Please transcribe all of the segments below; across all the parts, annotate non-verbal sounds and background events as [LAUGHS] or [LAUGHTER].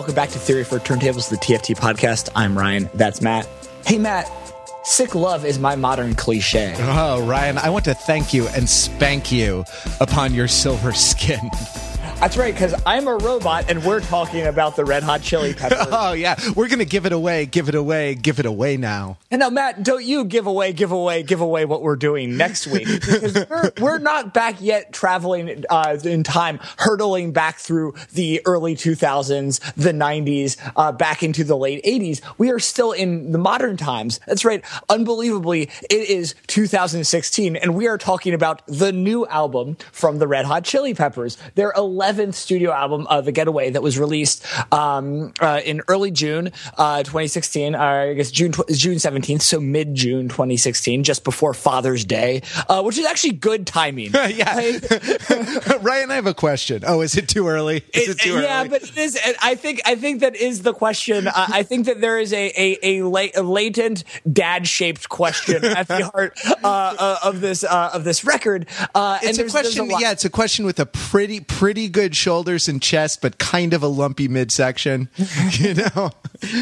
welcome back to Theory for Turntables, the TFT podcast. I'm Ryan. That's Matt. Hey, Matt. Sick love is my modern cliche. Oh, Ryan, I want to thank you and spank you upon your silver skin. [LAUGHS] That's right, because I'm a robot and we're talking about the Red Hot Chili [LAUGHS] Peppers. oh, yeah. We're going to give it away, give it away, give it away now. And now, Matt, don't you give away, give away, give away what we're doing next week. Because [LAUGHS] we're, we're not back yet traveling uh, in time, hurtling back through the early 2000s, the 90s, uh, back into the late 80s. We are still in the modern times. That's right. Unbelievably, it is 2016, and we are talking about the new album from the Red Hot Chili Peppers. Their 11 11th studio album, uh, The Getaway, that was released um, uh, in early June uh, 2016. Uh, I guess June tw- June 17th, so mid June 2016, just before Father's Day, uh, which is actually good timing. [LAUGHS] yeah, [LAUGHS] Ryan, I have a question. Oh, is it too early? Is it, it too yeah, early? but it is. I think I think that is the question. Uh, I think that there is a a, a, a latent dad shaped question at the heart of this of this record. it's a question. Yeah, it's a question with a pretty pretty good good shoulders and chest, but kind of a lumpy midsection. [LAUGHS] You know?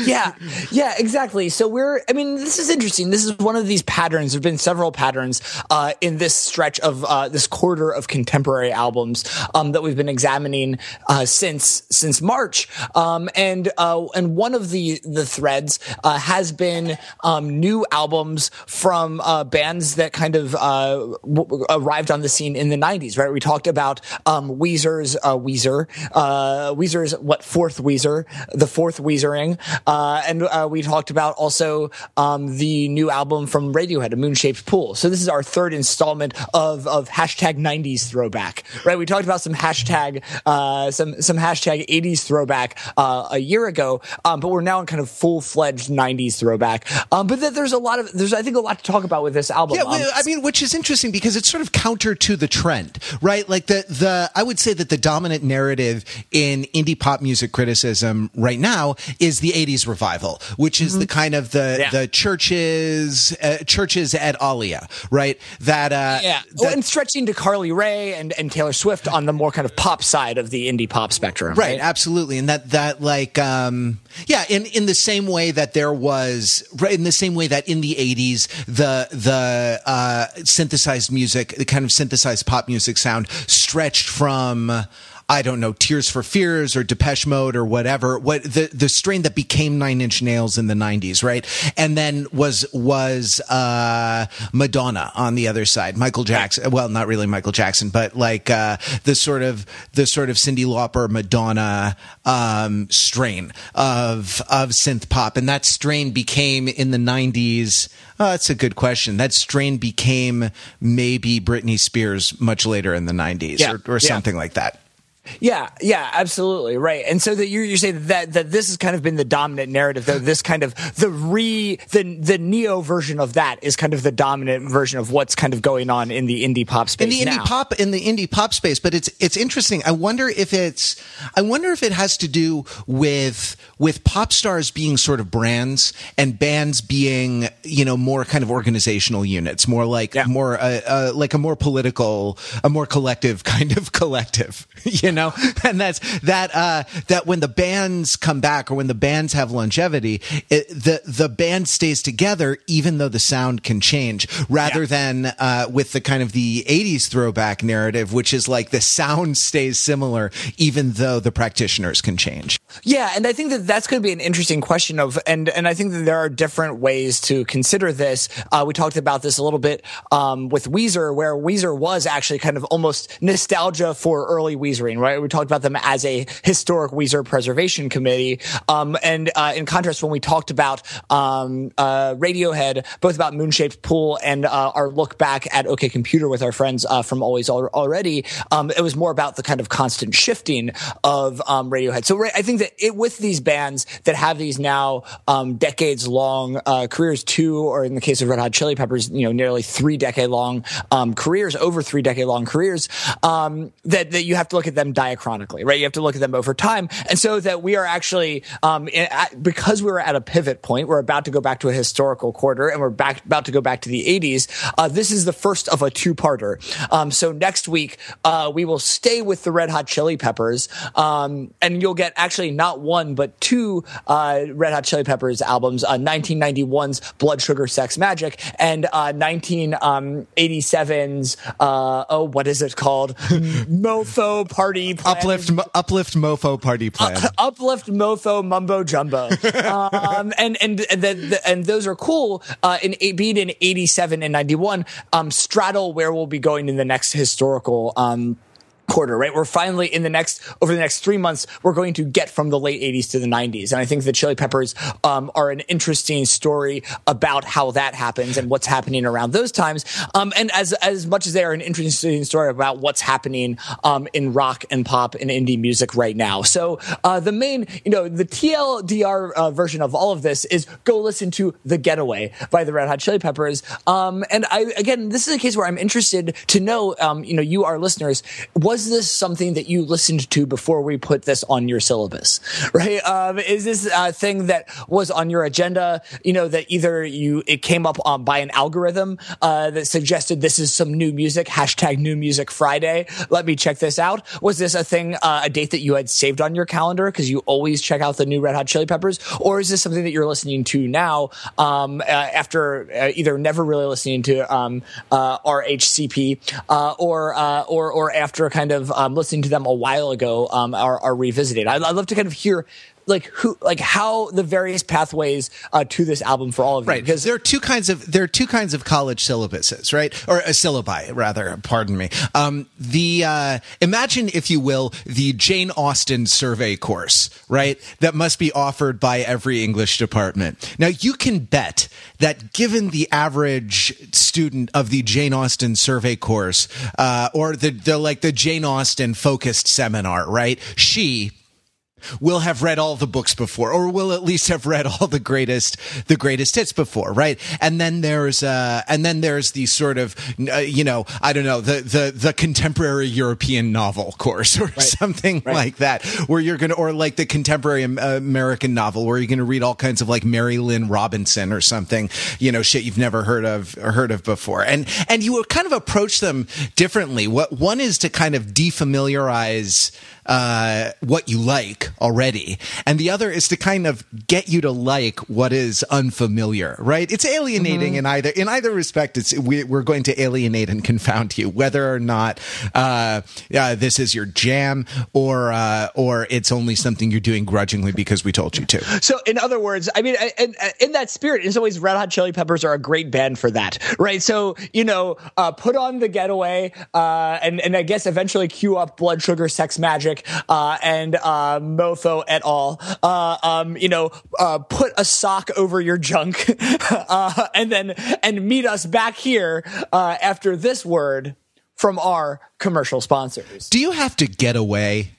yeah, yeah, exactly. So we're. I mean, this is interesting. This is one of these patterns. There've been several patterns uh, in this stretch of uh, this quarter of contemporary albums um, that we've been examining uh, since since March. Um, and uh, and one of the the threads uh, has been um, new albums from uh, bands that kind of w- arrived on the scene in the '90s. Right? We talked about um, Weezer's uh, Weezer. Uh, Weezer is what fourth Weezer, the fourth Weezering, uh, and uh, we talked about also um, the new album from Radiohead, A Moon Shaped Pool. So this is our third installment of of hashtag '90s throwback. Right? We talked about some hashtag uh, some some hashtag '80s throwback uh, a year ago, um, but we're now in kind of full fledged '90s throwback. Um, but th- there's a lot of there's I think a lot to talk about with this album. Yeah, well, I mean, which is interesting because it's sort of counter to the trend, right? Like the the I would say that the dominant narrative in indie pop music criticism right now is the 80s revival, which is mm-hmm. the kind of the yeah. the Chvrches uh, Chvrches at Alia, right? That uh yeah, that, and stretching to Carly Rae and and Taylor Swift on the more kind of pop side of the indie pop spectrum. Right, right? absolutely. And that that like um yeah, in in the same way that there was in the same way that in the 80s the the uh synthesized music, the kind of synthesized pop music sound stretched from I don't know, Tears for Fears or Depeche Mode or whatever, what the, the strain that became Nine Inch Nails in the 90s, right? And then was, was, uh, Madonna on the other side, Michael Jackson. Well, not really Michael Jackson, but like, uh, the sort of, the sort of Cyndi Lauper, Madonna, um, strain of, of synth pop. And that strain became in the 90s, Oh, that's a good question. That strain became maybe Britney Spears much later in the 90s yeah, or, or yeah. something like that. Yeah, yeah, absolutely right. And so that you you say that that this has kind of been the dominant narrative. Though this kind of the re the the neo version of that is kind of the dominant version of what's kind of going on in the indie pop space. In the now. indie pop in the indie pop space, but it's it's interesting. I wonder if it's I wonder if it has to do with with pop stars being sort of brands and bands being you know more kind of organizational units, more like yeah. more uh, uh, like a more political, a more collective kind of [LAUGHS] collective. You know know, [LAUGHS] and that's that uh, that when the bands come back or when the bands have longevity, it, the the band stays together even though the sound can change, rather yeah. than uh, with the kind of the '80s throwback narrative, which is like the sound stays similar even though the practitioners can change. Yeah, and I think that that's going to be an interesting question of, and and I think that there are different ways to consider this. Uh, we talked about this a little bit um, with Weezer, where Weezer was actually kind of almost nostalgia for early Weezering, right? Right? We talked about them as a historic Weezer preservation committee. Um, and uh, in contrast, when we talked about um, uh, Radiohead, both about Moonshaped Pool and uh, our look back at OK Computer with our friends uh, from Always Already, um, it was more about the kind of constant shifting of um, Radiohead. So I think that it, with these bands that have these now um, decades long uh, careers, two, or in the case of Red Hot Chili Peppers, you know, nearly three decade long um, careers, over three decade long careers, that, that you have to look at them them diachronically, right? You have to look at them over time. And so that we are actually, um, at, because we were at a pivot point, we're about to go back to a historical quarter and we're back, about to go back to the 80s. Uh, this is the first of a two parter. Um, so next week, uh, we will stay with the Red Hot Chili Peppers. Um, and you'll get actually not one, but two, uh, Red Hot Chili Peppers albums, uh, 1991's Blood Sugar Sex Magik and, uh, 1987's, uh, oh, what is it called? [LAUGHS] Mofo Party Plan. Uplift, uplift, mofo party plan. Uh, [LAUGHS] uplift mofo mumbo jumbo [LAUGHS] um, and and and, the, the, and those are cool uh, in being in 87 and 91 um, straddle where we'll be going in the next historical um, quarter, right? We're finally in the next, over the next three months, we're going to get from the late 80s to the 90s. And I think the Chili Peppers um, are an interesting story about how that happens and what's happening around those times. Um, and as, as much as they are an interesting story about what's happening um, in rock and pop and indie music right now. So uh, the main, you know, the TLDR uh, version of all of this is go listen to The Getaway by the Red Hot Chili Peppers. Um, and I, again, this is a case where I'm interested to know, um, you know, you, our listeners, was was this something that you listened to before we put this on your syllabus? [LAUGHS] Right? Um, is this a thing that was on your agenda? You know, that either you it came up um, by an algorithm uh, that suggested this is some new music. Hashtag New Music Friday. Let me check this out. Was this a thing, uh, a date that you had saved on your calendar because you always check out the new Red Hot Chili Peppers, or is this something that you're listening to now um, uh, after uh, either never really listening to um, uh, RHCP uh, or or or after a kind of um, listening to them a while ago um, are, are revisited. I'd, I'd love to kind of hear like who like how the various pathways uh, to this album for all of you. Right. Because there are two kinds of there are two kinds of college syllabuses right? Or a syllabi rather pardon me. Um, the uh, imagine if you will the jane austen survey course right? That must be offered by every english department. Now you can bet that given the average student of the jane austen survey course uh, or the, the like the jane austen focused seminar right? She will have read all the books before or will at least have read all the greatest the greatest hits before right and then there's uh and then there's the sort of uh, you know i don't know the the the contemporary european novel course or right. something right. like that where you're going to or like the contemporary american novel where you're going to read all kinds of like Marilynne Robinson or something you know shit you've never heard of heard of before and and you kind of approach them differently what one is to kind of defamiliarize uh, what you like already, and the other is to kind of get you to like what is unfamiliar. Right? It's alienating mm-hmm. in either in either respect. It's we, are going to alienate and confound you, whether or not uh, uh, this is your jam or uh, or it's only something you're doing grudgingly because we told you to. So, in other words, I mean, in, in that spirit, in some ways, Red Hot Chili Peppers are a great band for that, right? So, you know, uh, put on the Getaway, uh, and and I guess eventually cue up Blood Sugar Sex Uh, and uh, Mofo et al. Uh, um, you know, uh, put a sock over your junk, [LAUGHS] uh, and then and meet us back here uh, after this word from our commercial sponsors. Do you have to get away?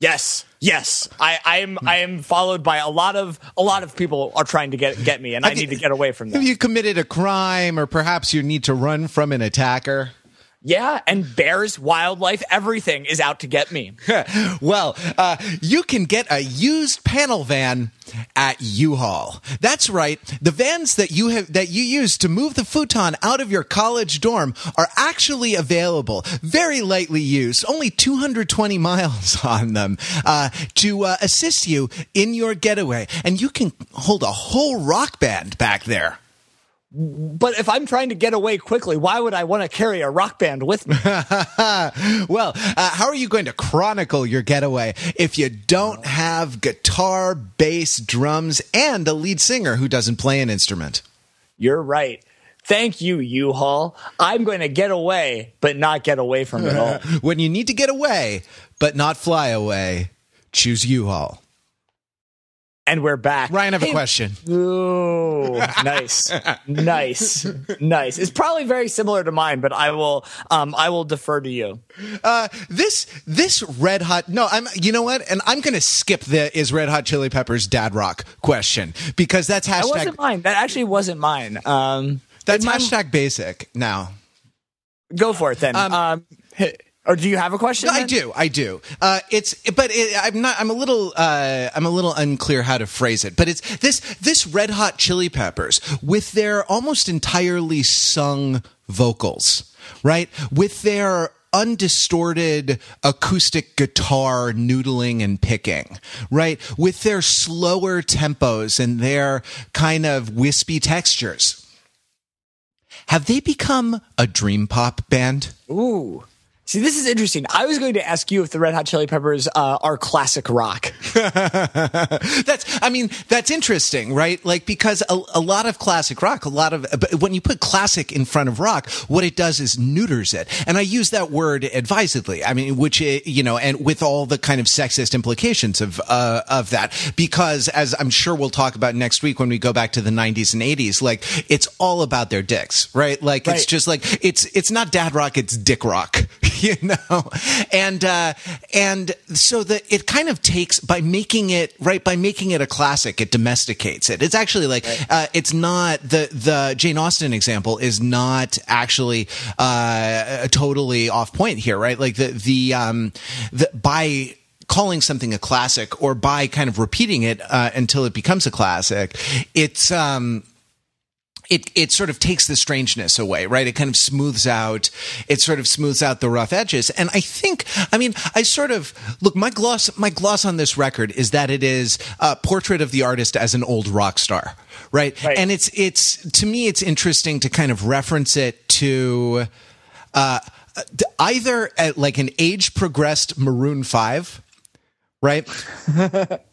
Yes, yes. I, I am. I am followed by a lot of a lot of people are trying to get get me, and I need to get away from them. Have you committed a crime, or perhaps you need to run from an attacker? Yeah, and bears, wildlife, everything is out to get me. [LAUGHS] well, uh, you can get a used panel van at U-Haul. That's right. The vans that you have that you use to move the futon out of your college dorm are actually available, very lightly used, only 220 miles [LAUGHS] on them, uh, to uh, assist you in your getaway, and you can hold a whole rock band back there. But if I'm trying to get away quickly, why would I want to carry a rock band with me? [LAUGHS] well, uh, how are you going to chronicle your getaway if you don't have guitar, bass, drums, and a lead singer who doesn't play an instrument? You're right. Thank you, U-Haul. I'm going to get away, but not get away from it all. [LAUGHS] when you need to get away, but not fly away, choose U-Haul. And we're back. Ryan, I have hey, a question. Ooh, nice, [LAUGHS] nice, nice. It's probably very similar to mine, but I will, um, I will defer to you. Uh, this, this red hot. No, I'm. You know what? And I'm going to skip the is red hot chili peppers dad rock question because that's hashtag. That wasn't mine. That actually wasn't mine. Um, that's hashtag basic now. Go for it then. Um, um Or do you have a question? No, I then? do, I do. Uh, it's, but it, I'm not. I'm a little. Uh, I'm a little unclear how to phrase it. But it's this this Red Hot Chili Peppers with their almost entirely sung vocals, right? With their undistorted acoustic guitar noodling and picking, right? With their slower tempos and their kind of wispy textures. Have they become a dream pop band? Ooh. See, this is interesting. I was going to ask you if the Red Hot Chili Peppers uh, are classic rock. [LAUGHS] that's, I mean, that's interesting, right? Like, because a, a, lot of classic rock, a lot of, but when you put classic in front of rock, what it does is neuters it. And I use that word advisedly. I mean, which, you know, and with all the kind of sexist implications of, uh, of that, because as I'm sure we'll talk about next week when we go back to the 90s and 80s, like, it's all about their dicks, right? Like, right. it's just like, it's, it's not dad rock, it's dick rock. [LAUGHS] [LAUGHS] you know? And uh and so that it kind of takes by making it right by making it a classic it domesticates it. It's actually like right. uh it's not the the jane austen example is not actually uh totally off point here right? Like the the um the by calling something a classic or by kind of repeating it uh, until it becomes a classic it's um it it sort of takes the strangeness away, right? It kind of smooths out, it sort of smooths out the rough edges. And I think, I mean, I sort of look my gloss my gloss on this record is that it is a portrait of the artist as an old rock star, right? right. And it's it's to me it's interesting to kind of reference it to uh, either at like an age progressed Maroon Five right? [LAUGHS]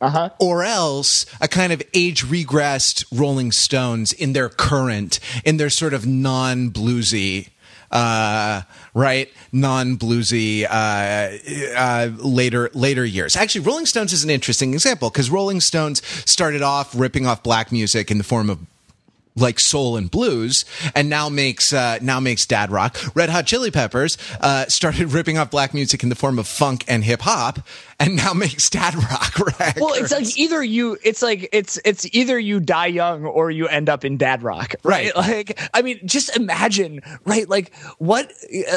uh-huh. Or else a kind of age regressed Rolling Stones in their current, in their sort of non bluesy. Uh, right, non bluesy uh, uh, later later years. Actually, Rolling Stones is an interesting example because Rolling Stones started off ripping off black music in the form of like soul and blues, and now makes uh, now makes dad rock. Red Hot Chili Peppers uh, started ripping off black music in the form of funk and hip hop, and now [LAUGHS] makes dad rock. [LAUGHS] Records. Well, it's like either you, it's like it's it's either you die young or you end up in dad rock, [LAUGHS] right? right. Like, I mean, just imagine, right? Like, what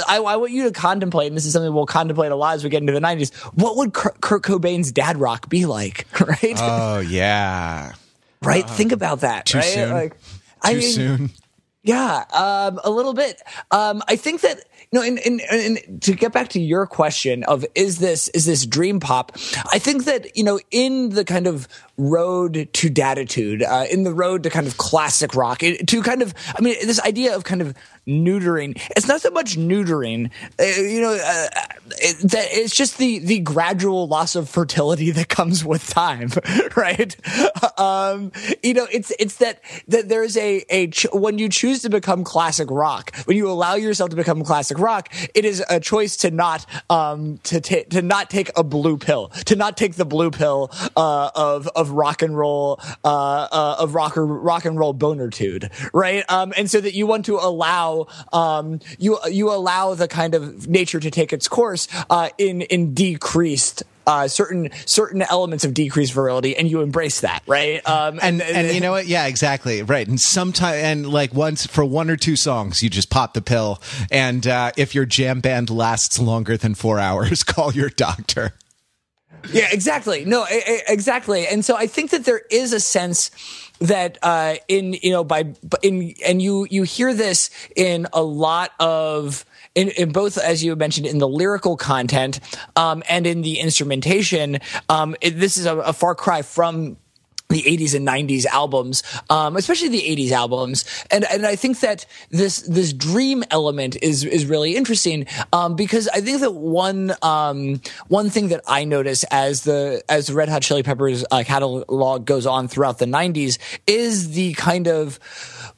I, I want you to contemplate, and this is something we'll contemplate a lot as we get into the '90s. What would Kurt Cobain's dad rock be like, right? Oh yeah. Right, uh, think about that. Too right? soon. Like, too I mean, soon? Yeah, um, a little bit. Um, I think that you know, and, and, and to get back to your question of is this is this dream pop? I think that you know, in the kind of road to datitude, uh, in the road to kind of classic rock, to kind of, I mean, this idea of kind of neutering. It's not so much neutering, uh, you know, uh, it, that it's just the the gradual loss of fertility [LAUGHS] that comes with time, [LAUGHS] right? [LAUGHS] Um, you know, it's it's that that there's a a ch- when you choose to become classic rock, when you allow yourself to become classic rock, it is a choice to not um to ta- to not take a blue pill, to not take the blue pill uh, of of rock and roll, uh, uh, of rock, rock and roll bonertude, right? Um, and so that you want to allow, um, you, you allow the kind of nature to take its course, uh, in, in decreased, uh, certain certain elements of decreased virility, and you embrace that, right? Um, and, and, and you know what? Yeah, exactly, right. And sometimes, and like once for one or two songs, you just pop the pill, and uh, if your jam band lasts longer than four hours, [LAUGHS] call your doctor. Yeah, exactly. No, exactly. And so I think that there is a sense that uh, in you know by in and you you hear this in a lot of in, in, both, as you mentioned, in the lyrical content um, and in the instrumentation. Um, it, this is a, a, far cry from the 80s and 90s albums, um, especially the 80s albums. And, and I think that this, this dream element is, is really interesting, um, because I think that one, um, one thing that I notice as the, as the Red Hot Chili Peppers uh, catalog goes on throughout the 90s is the kind of,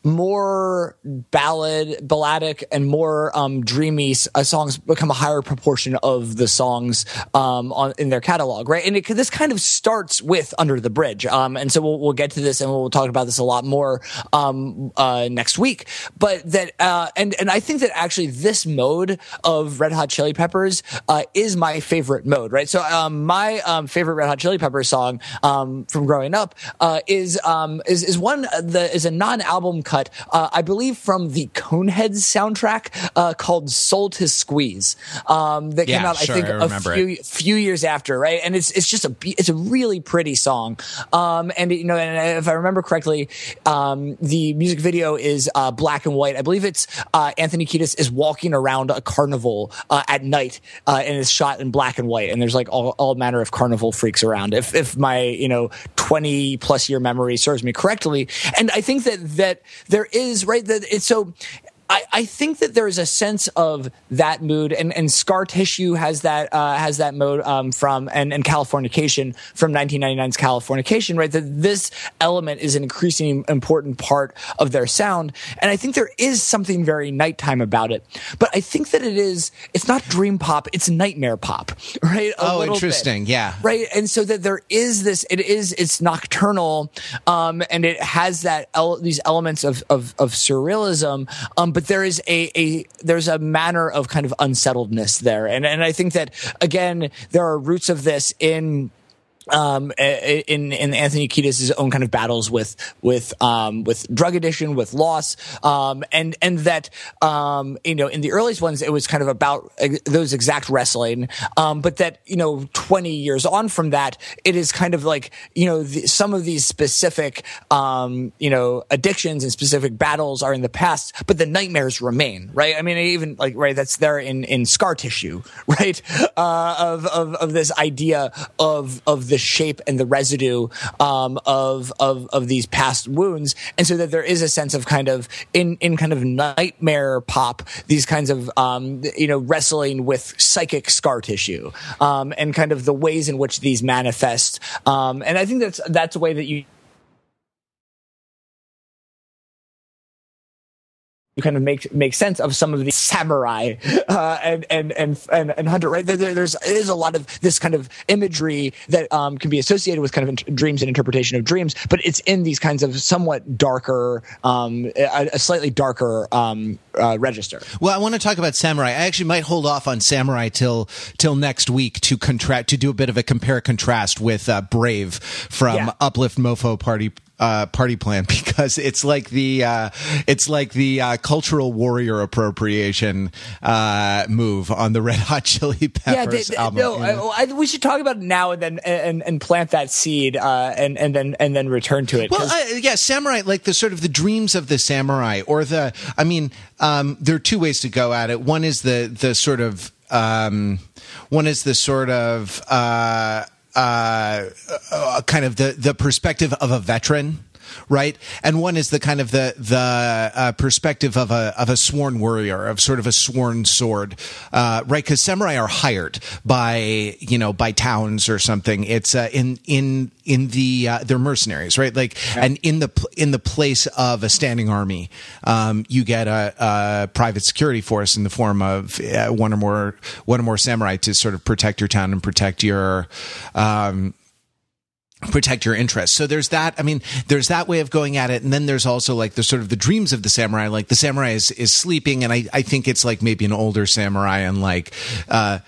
more ballad, balladic, and more um, dreamy uh, songs become a higher proportion of the songs um, on in their catalog, right? And it, this kind of starts with "Under the Bridge," um, and so we'll, we'll, get to this and we'll talk about this a lot more um, uh, next week. But that, uh, and and I think that actually this mode of Red Hot Chili Peppers uh, is my favorite mode, right? So um, my um, favorite Red Hot Chili Peppers song from growing up uh, is is is one that is a non album cut, uh, I believe from the Coneheads soundtrack uh, called "Soul to Squeeze," um, that Yeah, came out sure, I think I a few few years after, right? And it's it's just a it's a really pretty song, um, and you know, and if I remember correctly, um, the music video is uh, black and white. I believe it's uh, Anthony Kiedis is walking around a carnival uh, at night, uh, and it's shot in black and white, and there's like all, all manner of carnival freaks around. If if my you know twenty plus year memory serves me correctly, and I think that that there is right that it's so. I, I think that there is a sense of that mood, and, and Scar Tissue has that uh, has that mode um, from and, and Californication from 1999's Californication, right? That this element is an increasingly important part of their sound, and I think there is something very nighttime about it. But I think that it is it's not dream pop, it's nightmare pop, [LAUGHS] right? A Oh, little bit interesting. Yeah. right and so that there is this it is it's nocturnal um and it has that el- these elements of of, of surrealism um but there is a a there's a manner of kind of unsettledness there. And and i think that again there are roots of this in um, in in Anthony Kiedis' own kind of battles with with um, with drug addiction, with loss, um, and and that um, you know in the earliest ones it was kind of about those exact wrestling, um, but that you know twenty years on from that it is kind of like you know the, some of these specific um, you know addictions and specific battles are in the past, but the nightmares remain, right? I mean even like right that's there in in scar tissue, [LAUGHS] right? Uh, of of of this idea of of the shape and the residue um, of of of these past wounds, and so that there is a sense of kind of in in kind of nightmare pop these kinds of um, you know wrestling with psychic scar tissue um, and kind of the ways in which these manifest, um, and I think that's that's a way that you. You kind of make make sense of some of the samurai uh, and, and and and and hunter. Right there, there's is a lot of this kind of imagery that um, can be associated with kind of int- dreams and interpretation of dreams, but it's in these kinds of somewhat darker, um, a, a slightly darker um, uh, register. Well, I want to talk about Samurai. I actually might hold off on Samurai till till next week to contract to do a bit of a compare contrast with uh, Brave from Yeah. Uplift Mofo Party uh, Party Plan [LAUGHS] because it's like the uh, it's like the uh, cultural warrior appropriation uh, move on the [LAUGHS] Red Hot Chili Peppers they- they- album. no, you know? I, I, we should talk about it now and then and, and plant that seed uh, and and then and then return to it. Well, yeah, samurai, like the sort of the dreams of the samurai, or the. I mean, um, there are two ways to go at it. One is the the sort of. Um, one is the sort of uh, uh, kind of the the perspective of a veteran. Right, and one is the kind of the the uh, perspective of a of a sworn warrior, of sort of a sworn sword, uh, right? Because samurai are hired by you know by towns or something. It's uh, in in in the uh, they're mercenaries, right? Like, and in the in the place of a standing army, um, you get a, a private security force in the form of uh, one or more one or more samurai to sort of protect your town and protect your. Um, protect your interests. So there's that. I mean, there's that way of going at it. And then there's also like the sort of the dreams of the samurai. Like the samurai is, is sleeping. And I, I think it's like maybe an older samurai and like, uh,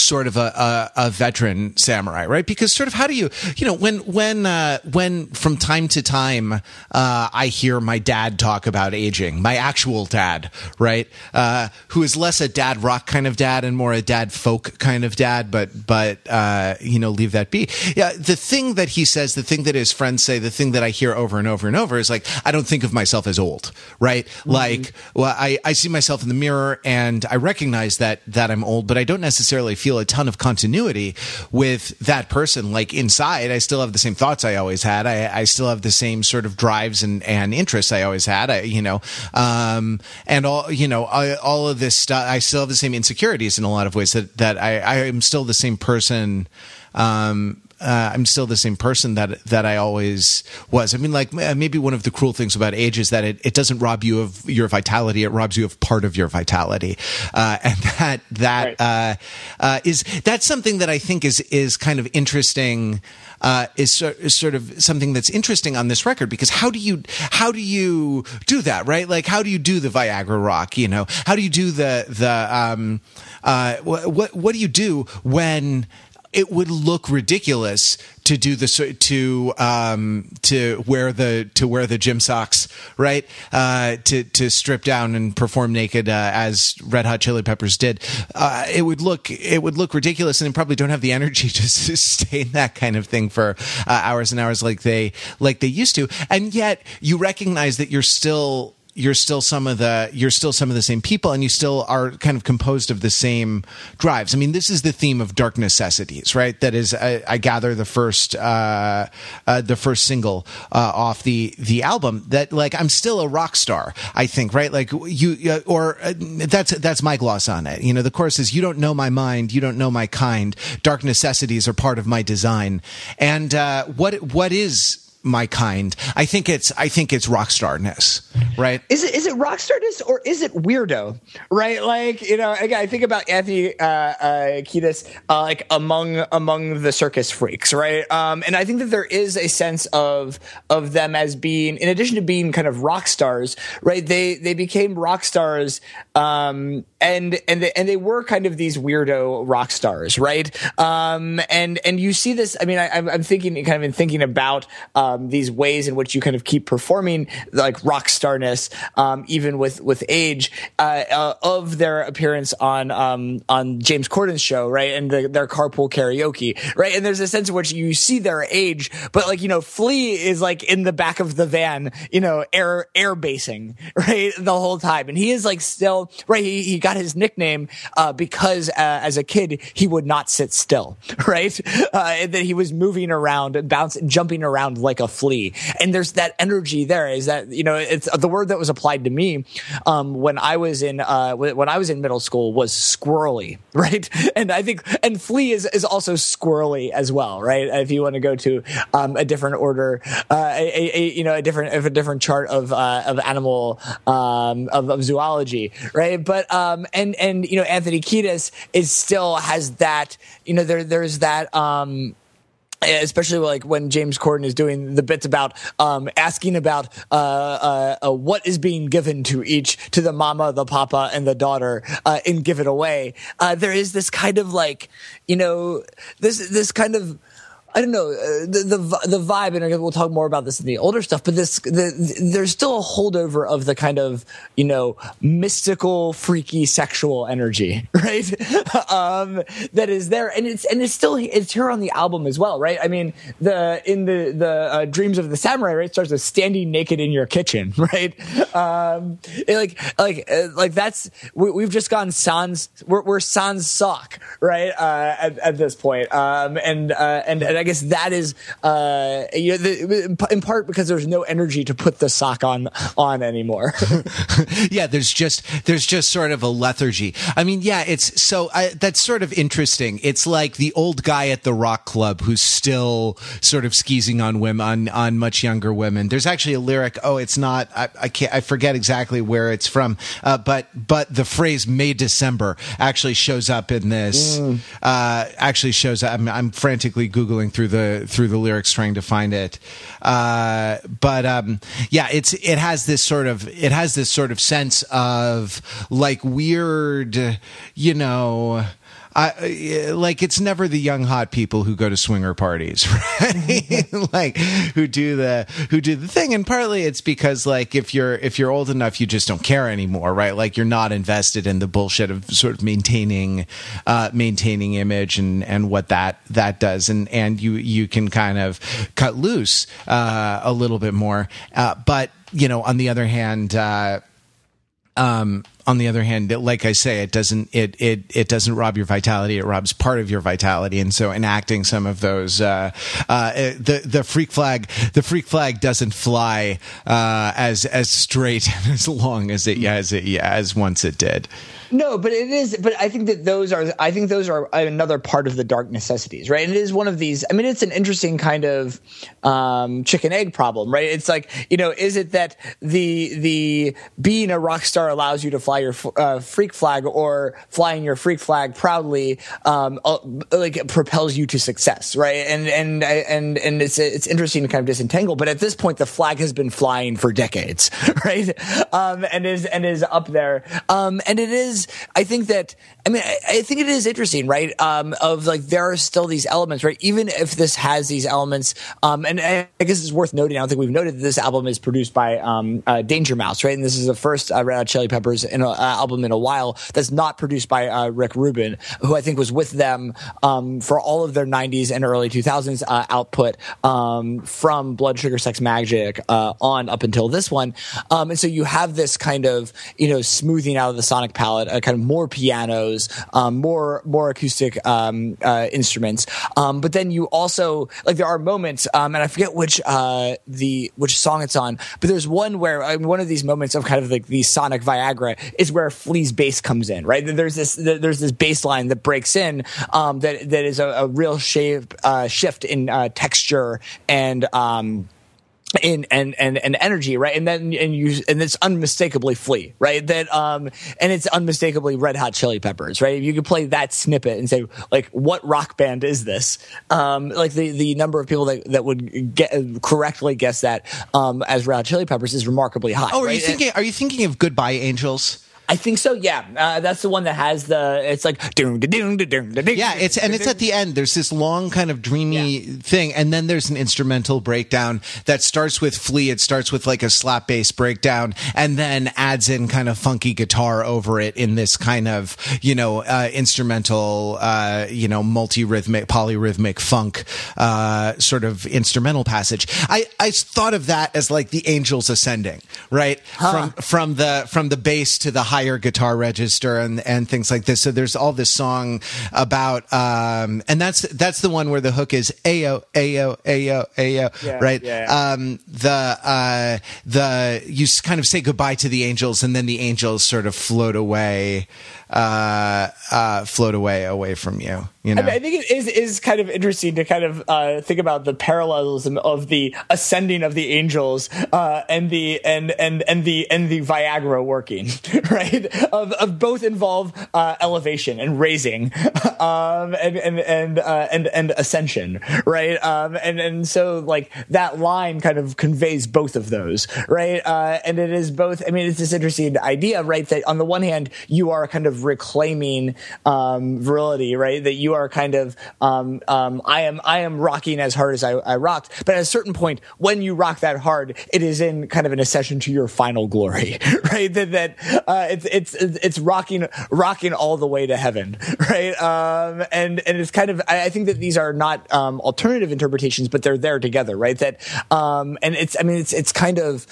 sort of a, a, a veteran samurai, right? Because sort of how do you, you know, when, when, uh, when from time to time, uh, I hear my dad talk about aging, my actual dad, right? Uh, who is less a dad rock kind of dad and more a dad folk kind of dad, but, but, uh, you know, leave that be. Yeah. The thing that he says, the thing that his friends say, the thing that I hear over and over and over is like, I don't think of myself as old, right? Like, well, I, I see myself in the mirror and I recognize that, that I'm old, but I don't necessarily feel a ton of continuity with that person. Like inside, I still have the same thoughts I always had. I, I still have the same sort of drives and, and interests I always had. I, you know, um, and all, you know, I, all of this stuff, I still have the same insecurities in a lot of ways that, that I, I am still the same person. Um, uh, I'm still the same person that that I always was. I mean, like maybe one of the cruel things about age is that it, it doesn't rob you of your vitality; it robs you of part of your vitality, uh, and that that Right. uh, uh, is that's something that I think is is kind of interesting. Uh, is, is sort of something that's interesting on this record because how do you how do you do that right like how do you do the Viagra rock you know how do you do the the um uh what what, what do you do when it would look ridiculous to do the to um to wear the to wear the gym socks right? Uh to to strip down and perform naked uh, as red hot chili peppers did. Uh it would look it would look ridiculous and they probably don't have the energy [LAUGHS] to sustain that kind of thing for uh, hours and hours like they like they used to. And yet you recognize that you're still you're still some of the you're still some of the same people and you still are kind of composed of the same drives. I mean this is the theme of dark necessities right? That is i, I gather the first uh, uh, the first single uh, off the the album that like i'm still a rock star i think right? Like you uh, or uh, that's that's my gloss on it. You know the chorus is you don't know my mind you don't know my kind. Dark necessities are part of my design. And uh, what what is my kind. I think it's I think it's rock starness, right? Is it is it rock starness or is it weirdo? Right? Like you know, again, I think about Anthony uh, uh, Kiedis uh, like among among the circus freaks, right? Um, and I think that there is a sense of of them as being, in addition to being kind of rock stars, right? They they became rock stars, um, and and they, and they were kind of these weirdo rock stars, right? Um, and and you see this. I mean, I, I'm thinking kind of in thinking about. Uh, um, these ways in which you kind of keep performing like rock starness, um, even with with age, uh, uh, of their appearance on um, on James Corden's show, right, and the, their carpool karaoke, right, and there's a sense in which you see their age, but like you know, Flea is like in the back of the van, you know, air air basing, [LAUGHS] right, the whole time, and he is like still right. He, he got his nickname uh, because uh, as a kid he would not sit still, [LAUGHS] right, uh, that he was moving around and bouncing, jumping around like a flea. And there's that energy there. Is that you know it's the word that was applied to me um, when I was in uh, when I was in middle school was squirrely, [LAUGHS] right? And I think and flea is is also squirrely as well, right? If you want to go to um, a different order, uh, a, a, you know a different if a different chart of uh, of animal um, of, of, zoology, right? But um, and and you know Anthony Kiedis is still has that you know there there's that um especially like when James Corden is doing the bits about um, asking about uh, uh, uh, what is being given to each to the mama, the papa, and the daughter, uh, and give it away. Uh, there is this kind of like you know this this kind of I don't know uh, the, the the vibe, and we'll talk more about this in the older stuff. But this, the, there's still a holdover of the kind of you know mystical, freaky, sexual energy, [LAUGHS] right? [LAUGHS] um, that is there, and it's and it's still it's here on the album as well, right? I mean, the in the the uh, Dreams of the Samurai, right, starts with standing naked in your kitchen, [LAUGHS] right? Um, like like uh, like that's we, have just gone sans we're, we're sans sock, right? Uh, at, at, this point, um, and uh, and and I guess that is, uh, you know, the, in part because there's no energy to put the sock on on anymore. [LAUGHS] yeah, there's just there's just sort of a lethargy. I mean, yeah, it's so I, that's sort of interesting. It's like the old guy at the rock club who's still sort of skeezing on women on on much younger women. There's actually a lyric. Oh, it's not. I, I can't. I forget exactly where it's from. Uh, but but the phrase "May December" actually shows up in this. Mm. Uh, actually shows up. I'm, I'm frantically googling through the through the lyrics trying to find it. Uh, but um, yeah, it's it has this sort of it has this sort of sense of like weird, you know I, like it's never the young hot people who go to swinger parties, [LAUGHS] right? [LAUGHS] like who do the who do the thing, and partly it's because like if you're if you're old enough, you just don't care anymore, right? Like you're not invested in the bullshit of sort of maintaining uh, maintaining image and and what that that does, and and you you can kind of cut loose uh, a little bit more, uh, but you know, on the other hand. Uh, um, on the other hand, like I say, it doesn't it it it doesn't rob your vitality. It robs part of your vitality, and so enacting some of those, uh, uh, the the freak flag, the freak flag doesn't fly uh, as as straight [LAUGHS] and as long as it as it as once it did. No, but it is. But I think that those are. I think those are another part of the dark necessities, right? And it is one of these. I mean, it's an interesting kind of um, chicken egg problem, right? It's like you know, is it that the the being a rock star allows you to fly your uh, freak flag, or flying your freak flag proudly, um, uh, like propels you to success, right? And and and and it's it's interesting to kind of disentangle. But at this point, the flag has been flying for decades, [LAUGHS] right? Um, and is and is up there, um, and it is I think that, I mean, I, I think it is interesting, right? Um, of like, there are still these elements, right? Even if this has these elements, um, and I, I guess it's worth noting, I don't think we've noted that this album is produced by, um, uh, Danger Mouse, right? And this is the first uh, Red Hot Chili Peppers in a, uh, album in a while that's not produced by, uh, Rick Rubin, who I think was with them, um, for all of their 90s and early 2000s, uh, output, um, from Blood Sugar Sex Magik uh, on up until this one. Um, and so you have this kind of, you know, smoothing out of the sonic palette, uh, kind of more pianos, um, more more acoustic um, uh, instruments. Um, but then you also like there are moments, um, and I forget which uh, the which song it's on, but there's one where uh, one of these moments of kind of like the sonic Viagra is where Flea's bass comes in, right? There's this there's this bass line that breaks in um, that that is a, a real shape uh, shift in texture and. In and and and energy right? And then and you and it's unmistakably flea right? That um and it's unmistakably red hot chili peppers right? If you could play that snippet and say like what rock band is this? Um like the the number of people that that would get correctly guess that um as red hot chili peppers is remarkably high oh are right? you thinking are you thinking of goodbye angels I think so. Yeah, uh, that's the one that has the. It's like doom doom doom doom. Yeah, it's and it's at the end. There's this long kind of dreamy yeah. thing, and then there's an instrumental breakdown that starts with Flea. It starts with like a slap bass breakdown, and then adds in kind of funky guitar over it in this kind of you know uh, instrumental, uh, you know, multi rhythmic, polyrhythmic funk uh, sort of instrumental passage. I I thought of that as like the angels ascending, right huh. from from the from the bass to the high higher guitar register and and things like this. So there's all this song about, um, and that's that's the one where the hook is ayo ayo ayo ayo, yeah, right? Yeah. Um, the uh, the you kind of say goodbye to the angels, and then the angels sort of float away uh, uh, float away away from you. You know, I, mean, I think it is is kind of interesting to kind of uh, think about the parallelism of the ascending of the angels uh, and the and and and the and the Viagra working, [LAUGHS] right? Of of both involve uh, elevation and raising, [LAUGHS] um, and and and uh, and and ascension, right? Um, and and so like that line kind of conveys both of those, right? Uh, and it is both. I mean, it's this interesting idea, right? That on the one hand, you are kind of reclaiming um, virility, right? That you are kind of um, um, I am I am rocking as hard as I, I, rocked, but at a certain point, when you rock that hard, it is in kind of an accession to your final glory, [LAUGHS] right? That that uh, it's it's it's rocking rocking all the way to heaven, [LAUGHS] right? Um, and and it's kind of I, I think that these are not um, alternative interpretations, but they're there together, right? That um, and it's I mean it's it's kind of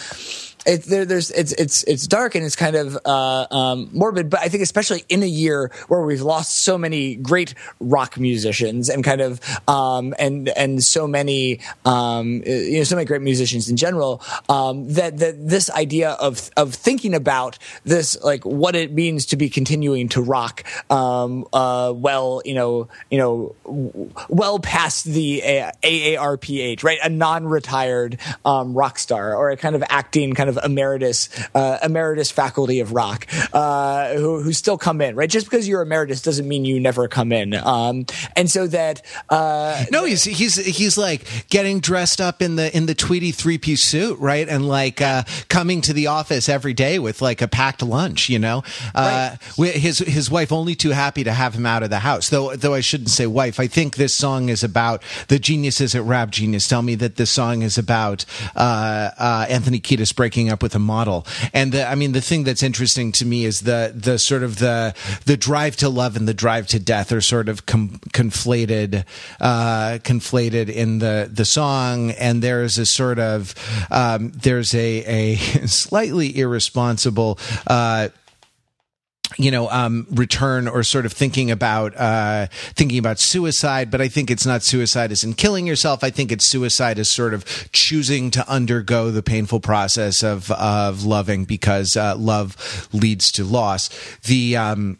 it, there, there's it's it's it's dark and it's kind of uh, um, morbid. But I think especially in a year where we've lost so many great rock musicians and kind of um, and and so many um, you know so many great musicians in general um, that that this idea of of thinking about this like what it means to be continuing to rock um, uh, well you know you know well past the AARP right a non-retired um, rock star or a kind of acting kind of emeritus uh, emeritus faculty of rock uh, who who still come in, right? Just because you're emeritus doesn't mean you never come in. Um, and so that uh, no, he's he's he's like getting dressed up in the in the Tweety three piece suit, right? And like uh, coming to the office every day with like a packed lunch, you know. Uh, right. His his wife only too happy to have him out of the house. Though though I shouldn't say wife. I think this song is about the geniuses at Rap Genius. Tell me that this song is about uh, uh, Anthony Kiedis breaking up with a model. And the, I mean, the thing that's interesting to me is the the sort of the the drive to love and the drive to death are sort of com- conflated uh, conflated in the the song. And there's a sort of um, there's a a [LAUGHS] slightly irresponsible. Uh, you know um, return or sort of thinking about uh, thinking about suicide but i think it's not suicide as in killing yourself. I think it's suicide as sort of choosing to undergo the painful process of of loving because uh, love leads to loss. The um,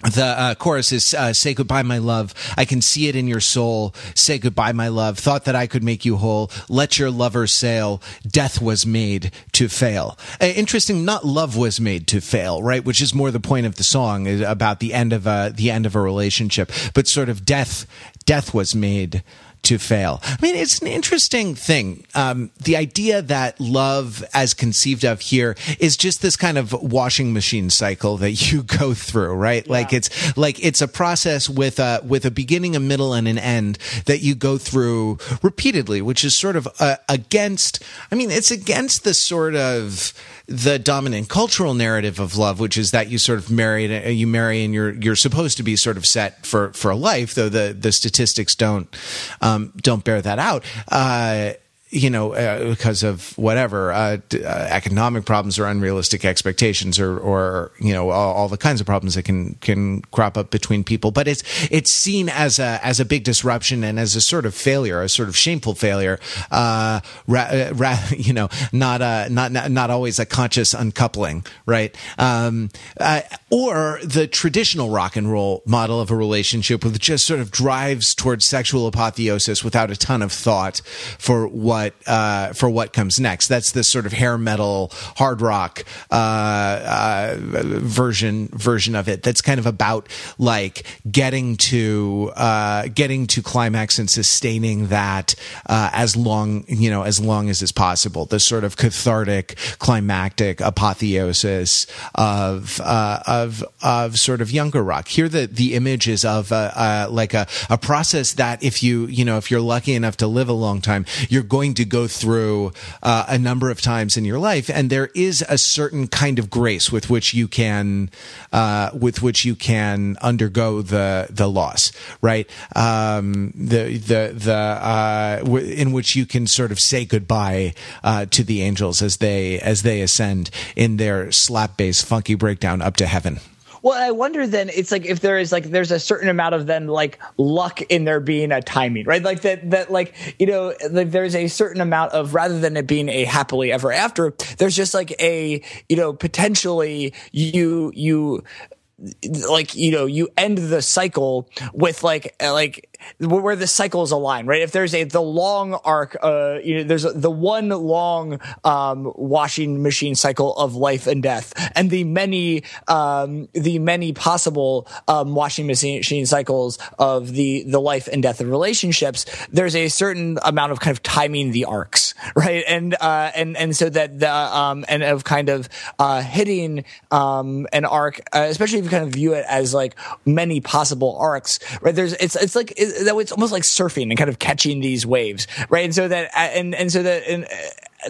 the uh, chorus is uh, say goodbye my love. I can see it in your soul. Say goodbye my love. Thought that i could make you whole. Let your lover sail. Death was made to fail. Uh, interesting not love was made to fail right? Which is more the point of the song about the end of a the end of a relationship. But sort of death death was made to fail. I mean, it's an interesting thing. Um, the idea that love, as conceived of here, is just this kind of washing machine cycle that [LAUGHS] you go through, right? Yeah. Like it's like it's a process with a with a beginning, a middle, and an end that you go through repeatedly, which is sort of uh, against. I mean, it's against the sort of the dominant cultural narrative of love, which is that you sort of marry, you marry, and you're you're supposed to be sort of set for for a life, though the the statistics don't um, don't bear that out. Uh, you know, uh, because of whatever uh, uh, economic problems or unrealistic expectations, or, or you know, all, all, the kinds of problems that can can crop up between people. But it's it's seen as a as a big disruption and as a sort of failure, a sort of shameful failure. Uh, ra- uh, ra- [LAUGHS] you know, not a not not always a conscious uncoupling, right? Um, uh, or the traditional rock and roll model of a relationship, with just sort of drives towards sexual apotheosis without a ton of thought for what what uh, for what comes next. That's this sort of hair metal hard rock uh, uh, version version of it. That's kind of about like getting to uh, getting to climax and sustaining that uh, as long you know as long as is possible. The sort of cathartic climactic apotheosis of uh, of of sort of younger rock. Here the the image is of like a, a process that if you you know if you're lucky enough to live a long time, you're going going to go through uh, a number of times in your life, and there is a certain kind of grace with which you can uh, with which you can undergo the the loss, right? Um, the the the uh, w- in which you can sort of say goodbye uh, to the angels as they as they ascend in their slap bass funky breakdown up to heaven. Well, I wonder then it's like if there is like there's a certain amount of then like luck in there being a timing, right? Like that that like you know like there's a certain amount of rather than it being a happily ever after, there's just like a you know potentially you you like you know you end the cycle with like like where the cycles align, right? If there's a the long arc, uh, you know, there's a, the one long um, washing machine cycle of life and death, and the many um, the many possible um, washing machine cycles of the the life and death of relationships. There's a certain amount of kind of timing the arcs, [LAUGHS] right? And uh, and and so that the um, and of kind of uh, hitting um, an arc, uh, especially if you kind of view it as like many possible arcs, right? There's it's it's like that it's almost like surfing and kind of catching these waves, right? And so that and and so that and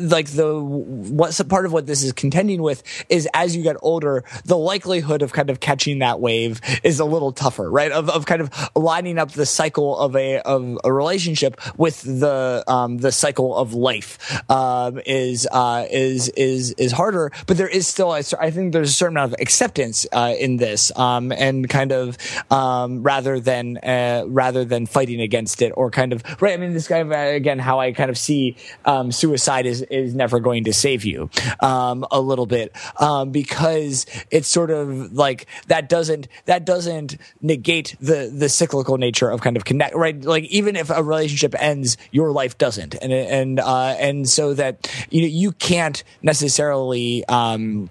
like the what's part of what this is contending with is as you get older, the likelihood of kind of catching that wave is a little tougher, right? Of, of kind of lining up the cycle of a of a relationship with the um, the cycle of life um, is uh, is is is harder. But there is still, I think, there's a certain amount of acceptance uh, in this, um, and kind of um, rather than uh, rather than fighting against it or kind of right. I mean, this guy again, how I kind of see um, suicide is is never going to save you um, a little bit um, because it's sort of like that doesn't that doesn't negate the the cyclical nature of kind of connect right? Like even if a relationship ends your life doesn't. And and uh, and so that you know you can't necessarily um,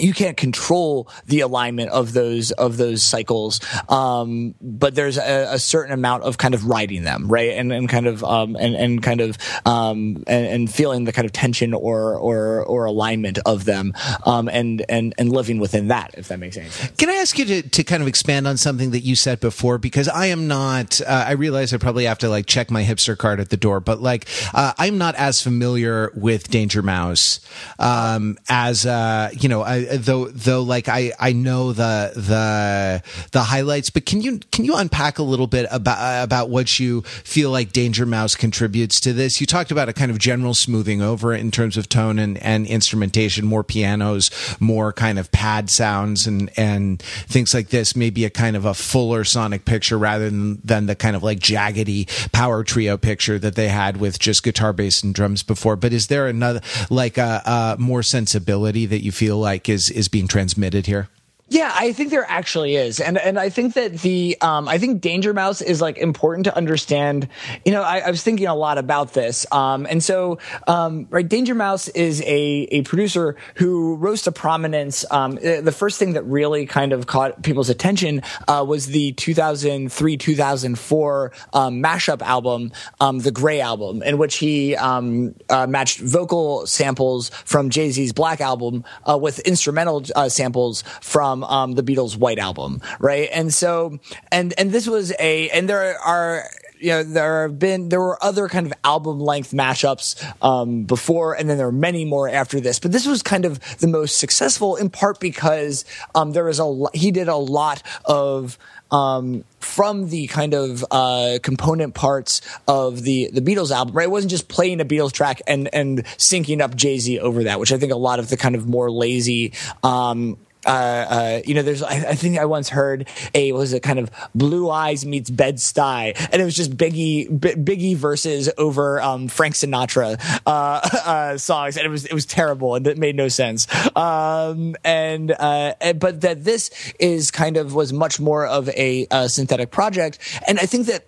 you can't control the alignment of those of those cycles um, but there's a, a, certain amount of kind of riding them right? And, and kind of um, and, and kind of um, and, and, feeling the kind of tension or or or alignment of them um, and and and living within that if that makes any sense. Can i ask you to, to kind of expand on something that you said before? Because i am not uh, i realize i probably have to like check my hipster card at the door but like uh, i'm not as familiar with danger mouse um, as uh, you know I, though though like I I know the the the highlights, but can you can you unpack a little bit about about what you feel like Danger Mouse contributes to this? You talked about a kind of general smoothing over in terms of tone and, and instrumentation, more pianos, more kind of pad sounds and and things like this. Maybe a kind of a fuller sonic picture rather than than the kind of like jaggedy power trio picture that they had with just guitar, bass, and drums before. But is there another like a, a more sensibility that you feel like is is being transmitted here? Yeah, I think there actually is, and and I think that the um, I think Danger Mouse is like important to understand. You know, I, I was thinking a lot about this, um, and so um, right, Danger Mouse is a a producer who rose to prominence. Um, eh, the first thing that really kind of caught people's attention uh, was the 2003 2004 um, mashup album, um, the Gray album, in which he um, uh, matched vocal samples from Jay Z's Black album uh, with instrumental uh, samples from um, the Beatles' White album, right? And so, and and this was a, and there are you know there have been there were other kind of album length mashups um, before and then there are many more after this but this was kind of the most successful in part because um, there was a he did a lot of um, from the kind of uh, component parts of the the Beatles album, right? It wasn't just playing a Beatles track and and syncing up Jay Z over that, which I think a lot of the kind of more lazy um, uh, uh, you know, there's, I, I, think I once heard a, was it kind of Blue Eyes meets Bed Stuy, and it was just Biggie, B- Biggie verses over, um, Frank Sinatra, uh, [LAUGHS] uh, songs, and it was, it was terrible, and it made no sense. Um, and, uh, but that this is kind of, was much more of a, a synthetic project, and I think that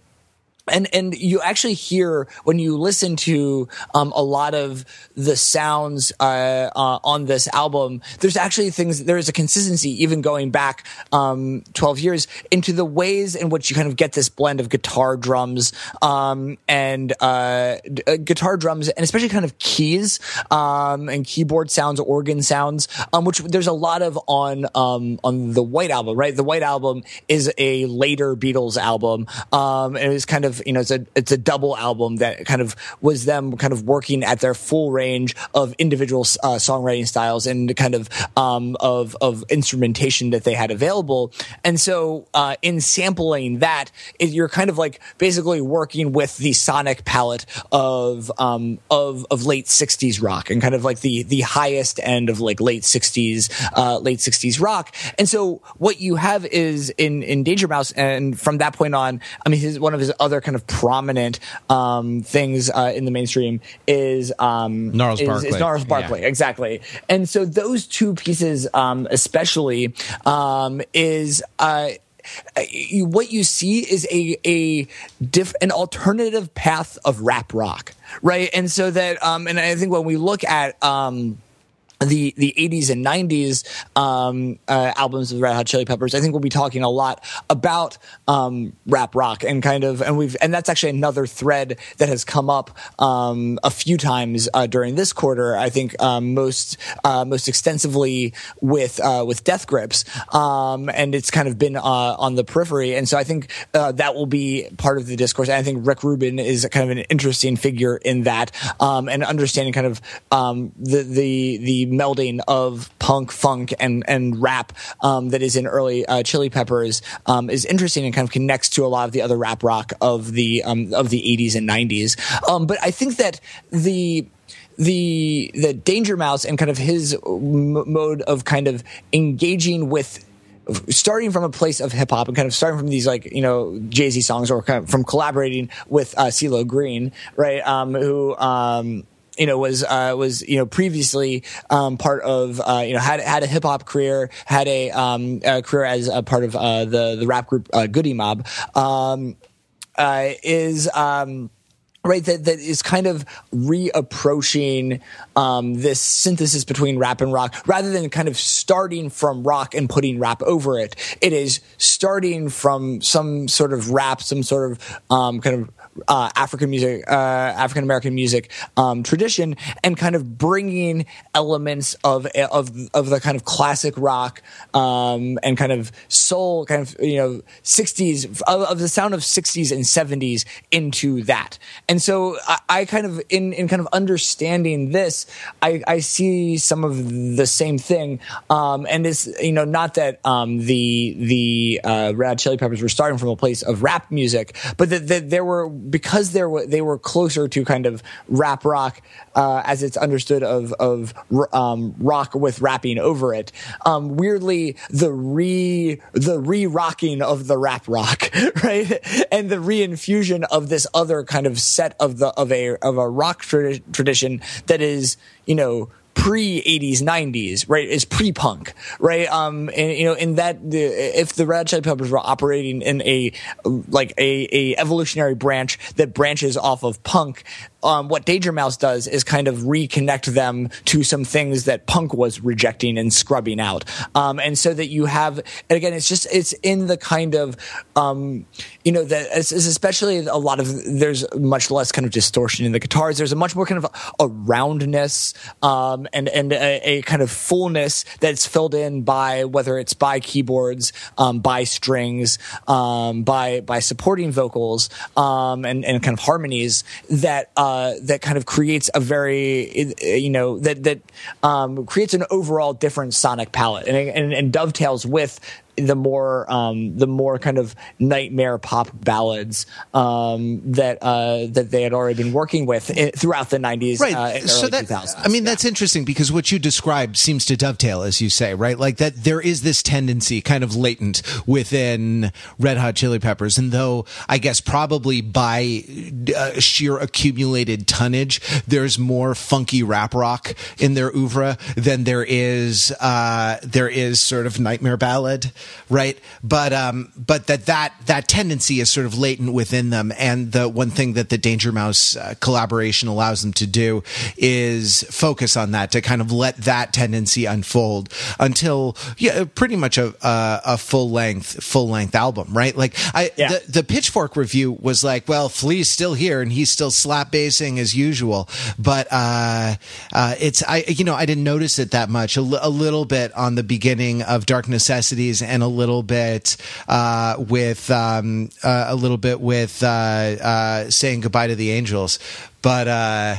and and you actually hear when you listen to um, a lot of the sounds uh, uh, on this album. There's actually things. There is a consistency, even going back um, 12 years, into the ways in which you kind of get this blend of guitar, drums, um, and uh, uh guitar, drums, and especially kind of keys um, and keyboard sounds, organ sounds, um, which there's a lot of on um, on the White album. Right, the White album is a later Beatles album, and it was kind of you know, it's a it's a double album that kind of was them kind of working at their full range of individual uh, songwriting styles and kind of um, of of instrumentation that they had available. And so, uh, in sampling that, it, you're kind of like basically working with the sonic palette of um, of of late '60s rock and kind of like the the highest end of like late '60s uh, late '60s rock. And so, what you have is in in Danger Mouse, and from that point on, I mean, his one of his other kind of prominent um, things uh, in the mainstream is um, Gnarls is, Barkley. Is Gnarls Barkley, yeah. exactly. And so those two pieces, um, especially, um, is. Uh, what you see is a a diff, an alternative path of rap rock, right? And so that, um, and I think when we look at, um, the the 80s and 90s um, uh, albums of Red Hot Chili Peppers. I think we'll be talking a lot about um, rap rock and kind of and we've and that's actually another thread that has come up um, a few times uh, during this quarter. I think um, most uh, most extensively with uh, with Death Grips, um, and it's kind of been uh, on the periphery. And so I think uh, that will be part of the discourse. And I think Rick Rubin is kind of an interesting figure in that um, and understanding kind of the the the melding of punk, funk, and and rap um, that is in early uh, Chili Peppers um, is interesting and kind of connects to a lot of the other rap rock of the um, of the 80s and 90s. Um, but I think that the the the Danger Mouse and kind of his m- mode of kind of engaging with starting from a place of hip hop and kind of starting from these like you know Jay Z songs or kind of from collaborating with uh, CeeLo Green, right? Um, who um, you know was uh, was you know previously um, part of uh, you know had had a hip hop career, had a, um, a, career as a part of uh, the the rap group uh, Goodie Mob, um, uh, is. Um, right that that is kind of reapproaching um, this synthesis between rap and rock rather than kind of starting from rock and putting rap over it it is starting from some sort of rap some sort of um, kind of uh, African music, uh, African American music um, tradition, and kind of bringing elements of of of the kind of classic rock um, and kind of soul, kind of you know '60s of, of, the sound of '60s and '70s into that. And so I, I, kind of in in kind of understanding this, I, I see some of the same thing, um, and it's you know not that um, the the uh, Red Chili Peppers were starting from a place of rap music, but that, that there were because they were they were closer to kind of rap rock uh, as it's understood of of um, rock with rapping over it. Um, weirdly, the re the re rocking of the rap rock, [LAUGHS] right, and the reinfusion of this other kind of set of the of a of a rock tra- tradition that is you know pre 80s 90s right? Is pre punk right? Um and you know in that the, if the red chili peppers were operating in a like a, a evolutionary branch that branches off of punk um, what Danger Mouse does is kind of reconnect them to some things that punk was rejecting and scrubbing out. Um, and so that you have, and again, it's just, it's in the kind of, um, you know, that it's, it's especially a lot of, there's much less kind of distortion in the guitars. There's a much more kind of a, roundness, um, and, and a, a, kind of fullness that's filled in by whether it's by keyboards, um, by strings, um, by, by supporting vocals, and, and kind of harmonies that, uh, uh, that kind of creates a very you know that that um, creates an overall different sonic palette. And, and, and dovetails with the more um, the more kind of nightmare pop ballads um, that uh, that they had already been working with throughout the 90s right uh, so that 2000s. I mean yeah. that's interesting because what you described seems to dovetail as you say right like that there is this tendency kind of latent within Red Hot Chili Peppers and though I guess probably by uh, sheer accumulated tonnage there's more funky rap rock in their oeuvre than there is uh, there is sort of nightmare ballad right? But um, but that that that tendency is sort of latent within them, and the one thing that the Danger Mouse uh, collaboration allows them to do is focus on that to kind of let that tendency unfold until yeah, pretty much a a, a full length full length album, right? Like I yeah. the, the Pitchfork review was like, well, Flea's still here and he's still slap bassing as usual, but uh, uh, it's I you know I didn't notice it that much a, l- a little bit on the beginning of Dark Necessities and a little bit uh, with um, uh, a little bit with uh, uh, saying goodbye to the angels, but uh,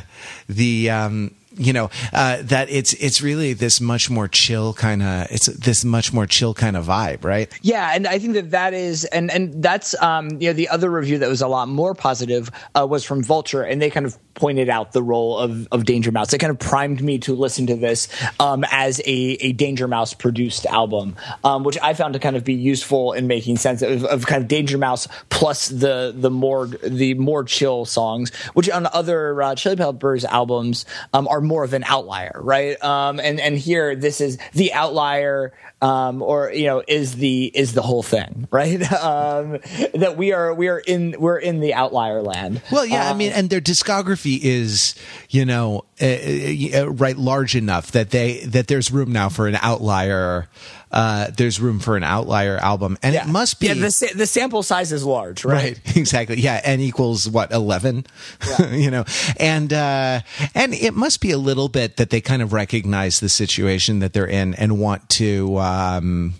the um, you know uh, that it's it's really this much more chill kind of it's this much more chill kind of vibe right yeah and i think that that is and and that's um you know the other review that was a lot more positive uh, was from vulture and they kind of pointed out the role of, of Danger Mouse. It kind of primed me to listen to this um, as a, a Danger Mouse produced album, um, which I found to kind of be useful in making sense of, of, kind of Danger Mouse plus the the more the more chill songs, which on other uh, Chili Peppers albums um, are more of an outlier, right? Um, and and here this is the outlier um, or you know is the is the whole thing [LAUGHS] right um, that we are we are in we're in the outlier land well yeah um, i mean and their discography is you know uh, uh, right large enough that they that there's room now for an outlier uh, there's room for an outlier album, and yeah. it must be. Yeah, the, the sample size is large, right? Right, [LAUGHS] exactly. Yeah, n equals what eleven, yeah. [LAUGHS] you know, and uh, and it must be a little bit that they kind of recognize the situation that they're in and want to. Um,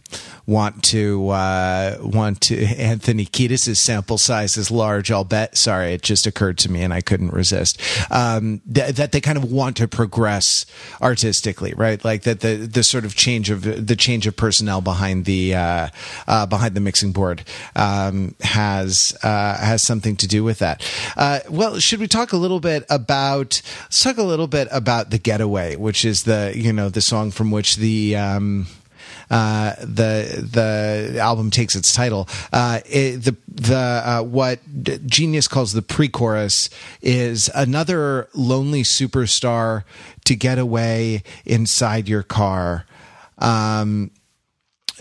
want to uh, want to [LAUGHS] Anthony Kiedis' sample size is large. I'll bet. Sorry, it just occurred to me and I couldn't resist. Um, th- that they kind of want to progress artistically, right? Like that the the sort of change of the change of personnel behind the uh, uh, behind the mixing board um, has uh, has something to do with that. Uh, well, should we talk a little bit about? Let's talk a little bit about the Getaway, which is the you know the song from which the um, uh, the the album takes its title. Uh, it, the the uh, what Genius calls the pre-chorus is another lonely superstar to get away inside your car. Um,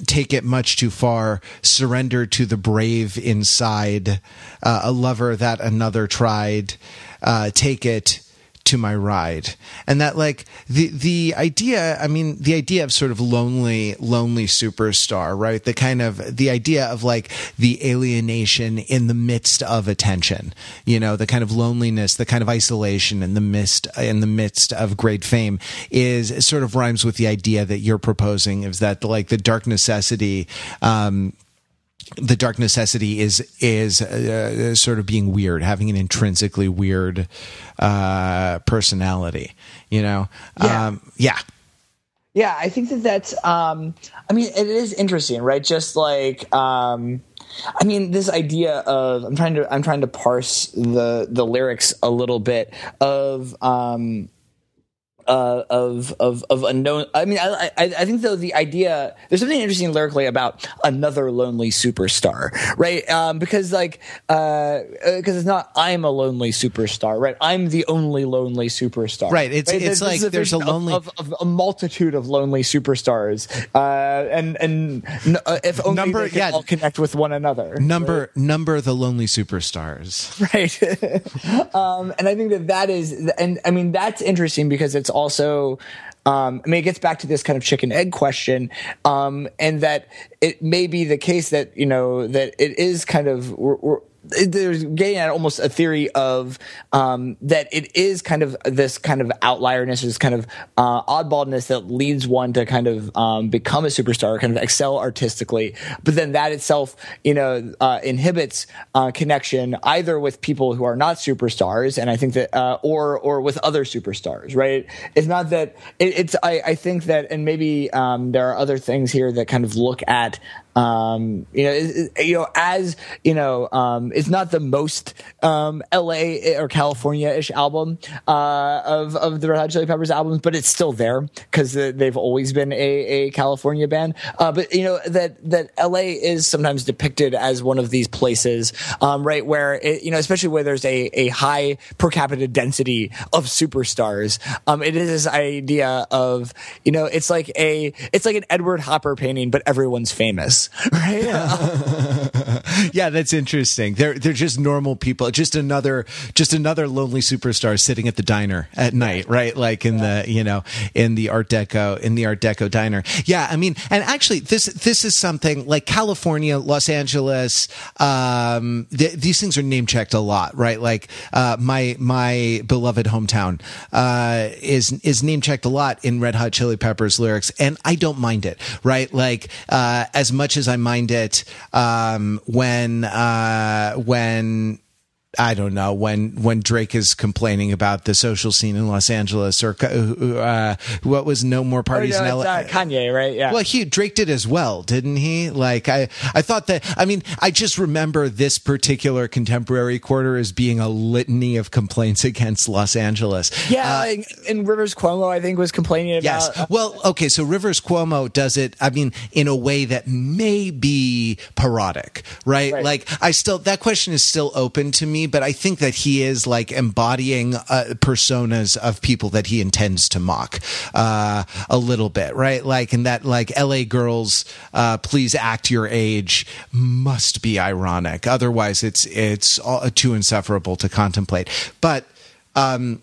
take it much too far, surrender to the brave inside, uh, a lover that another tried, uh, take it to my ride. And that like the the idea i mean the idea of sort of lonely lonely superstar right? The kind of the idea of like the alienation in the midst of attention you know the kind of loneliness the kind of isolation in the midst in the midst of great fame is sort of rhymes with the idea that you're proposing is that like the dark necessity um the dark necessity is is uh, sort of being weird, having an intrinsically weird uh, personality. You know, yeah. Um, yeah. Yeah, I think that that's. Um, I mean, it is interesting, right? Just like, um, I mean, this idea of I'm trying to I'm trying to parse the the lyrics a little bit of um, uh, of of of unknown. I mean, I, I, I think though the idea there's something interesting lyrically about another lonely superstar, right? Um, because like because uh, uh it's not I'm a lonely superstar, right? I'm the only lonely superstar, right? It's right? it's like there's a lonely of, of, of, a multitude of lonely superstars, uh, and and uh, if only number, they yeah, all connect with one another. Number right? number the lonely superstars, [LAUGHS] right? [LAUGHS] um, and I think that that is, and I mean that's interesting because it's also um, I mean, it gets back to this kind of chicken egg question, um, and that it may be the case that you know that it is kind of we're, we're, there's getting at almost a theory of um, that it is kind of this kind of outlierness, this kind of uh, oddballness that leads one to kind of um, become a superstar, kind of excel artistically. But then that itself, you know, uh, inhibits uh, connection either with people who are not superstars, and I think that, uh, or or with other superstars. Right? It's not that it, it's. I, I, think that, and maybe um, there are other things here that kind of look at um, you know, you know, as you know, um, it's not the most um, L.A. or California-ish album uh, of of the Red Hot Chili Peppers albums, but it's still there because they've always been a, a California band. Uh, but you know that that L.A. is sometimes depicted as one of these places, um, right, where it, you know, especially where there's a a high per capita density of superstars. Um, it is this idea of you know, it's like a it's like an Edward Hopper painting, but everyone's famous right? yeah, [LAUGHS] [LAUGHS] that's interesting. They're they're just normal people, just another just another lonely superstar sitting at the diner at night, right? Like in yeah. the you know in the Art Deco in the Art Deco diner. Yeah, I mean, and actually, this this is something like California, Los Angeles. Um, th- these things are name checked a lot, right? Like uh, my my beloved hometown uh, is is name checked a lot in Red Hot Chili Peppers lyrics, and I don't mind it, right? Like uh, as much as I mind it um, when uh, when I don't know when when Drake is complaining about the social scene in Los Angeles or uh, what was no more parties oh, no, in LA. Uh, Kanye, right? Yeah. Well, he Drake did as well, didn't he? Like I I thought that I mean I just remember this particular contemporary quarter as being a litany of complaints [LAUGHS] against Los Angeles. Yeah, uh, and Rivers Cuomo I think was complaining about. Yes. Well, okay, so Rivers Cuomo does it. I mean, in a way that may be parodic, right? right. Like I still that question is still open to me me, but I think that he is like embodying uh, personas of people that he intends to mock uh, a little bit, right? Like, in that, like, LA girls, uh, please act your age must be ironic. Otherwise, it's, it's all, too insufferable to contemplate. But, um,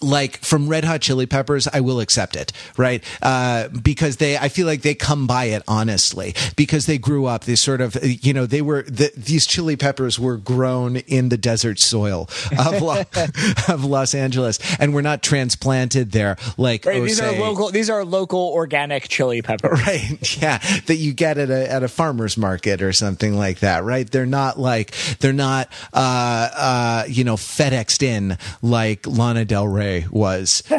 like from Red Hot Chili Peppers, I will accept it, right? Uh, because they, I feel like they come by it honestly because they grew up. They sort of, you know, they were the, these chili peppers were grown in the desert soil of, Lo, [LAUGHS] of Los Angeles, and were not transplanted there like right, these are local. These are local organic chili peppers, right? [LAUGHS] Yeah, that you get at a at a farmer's market or something like that, right? They're not like they're not, uh, uh, you know, FedExed in like Lana Del Rey was, [LAUGHS] [LAUGHS] for,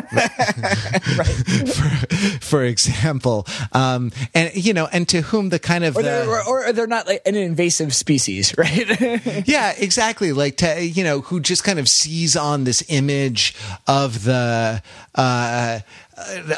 for, example. Um, and you know, and to whom the kind of or they're, or, or they're not like an invasive species, [LAUGHS] right? yeah, exactly. Like to you know, who just kind of sees on this image of the. Uh,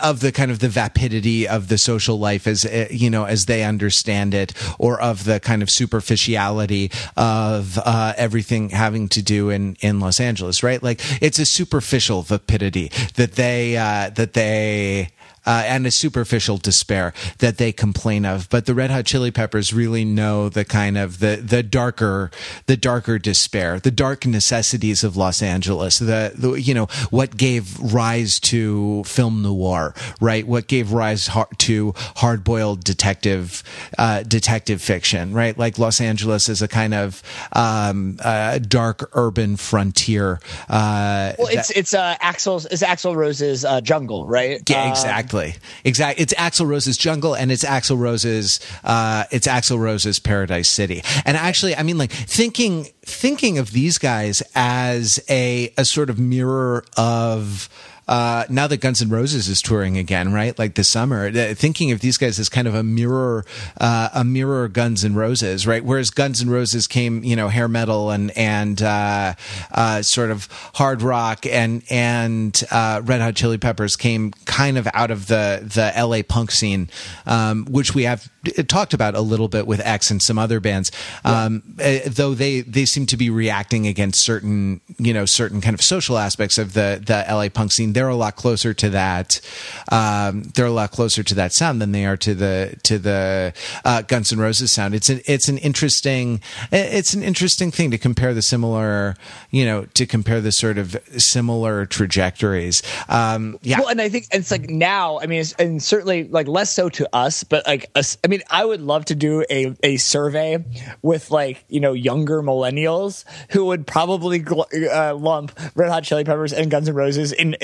of the kind of the vapidity of the social life as eh, you know as they understand it or of the kind of superficiality of uh, everything having to do in in Los Angeles right? Like it's a superficial vapidity that they uh, that they uh, and a superficial despair that they complain of. But the Red Hot Chili Peppers really know the kind of the the darker the darker despair, the dark necessities of Los Angeles. The, the you know what gave rise to film noir, right? What gave rise to hard boiled detective uh, detective fiction, right? Like Los Angeles is a kind of um, uh, dark urban frontier. Uh, well, it's that, it's uh, Axl's it's Axl Rose's uh, jungle, right? Yeah, exactly. Exactly. Exactly. It's Axl Rose's Jungle and it's Axl Rose's uh, it's Axl Rose's Paradise City. And actually, I mean, like thinking thinking of these guys as a a sort of mirror of uh, now that Guns N' Roses is touring again, right? Like this summer, thinking of these guys as kind of a mirror, uh, a mirror Guns N' Roses, right? Whereas Guns N' Roses came, you know, hair metal and and uh, uh, sort of hard rock, and and uh, Red Hot Chili Peppers came kind of out of the the L.A. punk scene, um, which we have talked about a little bit with X and some other bands, um, yeah. though they they seem to be reacting against certain you know certain kind of social aspects of the the LA punk scene. They're a lot closer to that. Um, they're a lot closer to that sound than they are to the to the uh, Guns N' Roses sound. It's an it's an interesting it's an interesting thing to compare the similar you know to compare the sort of similar trajectories. Um, yeah, well, and I think it's like now. I mean, and certainly like less so to us, but like us, I mean, I would love to do a a survey with like you know younger millennials who would probably gl- uh, lump Red Hot Chili Peppers and Guns N' Roses in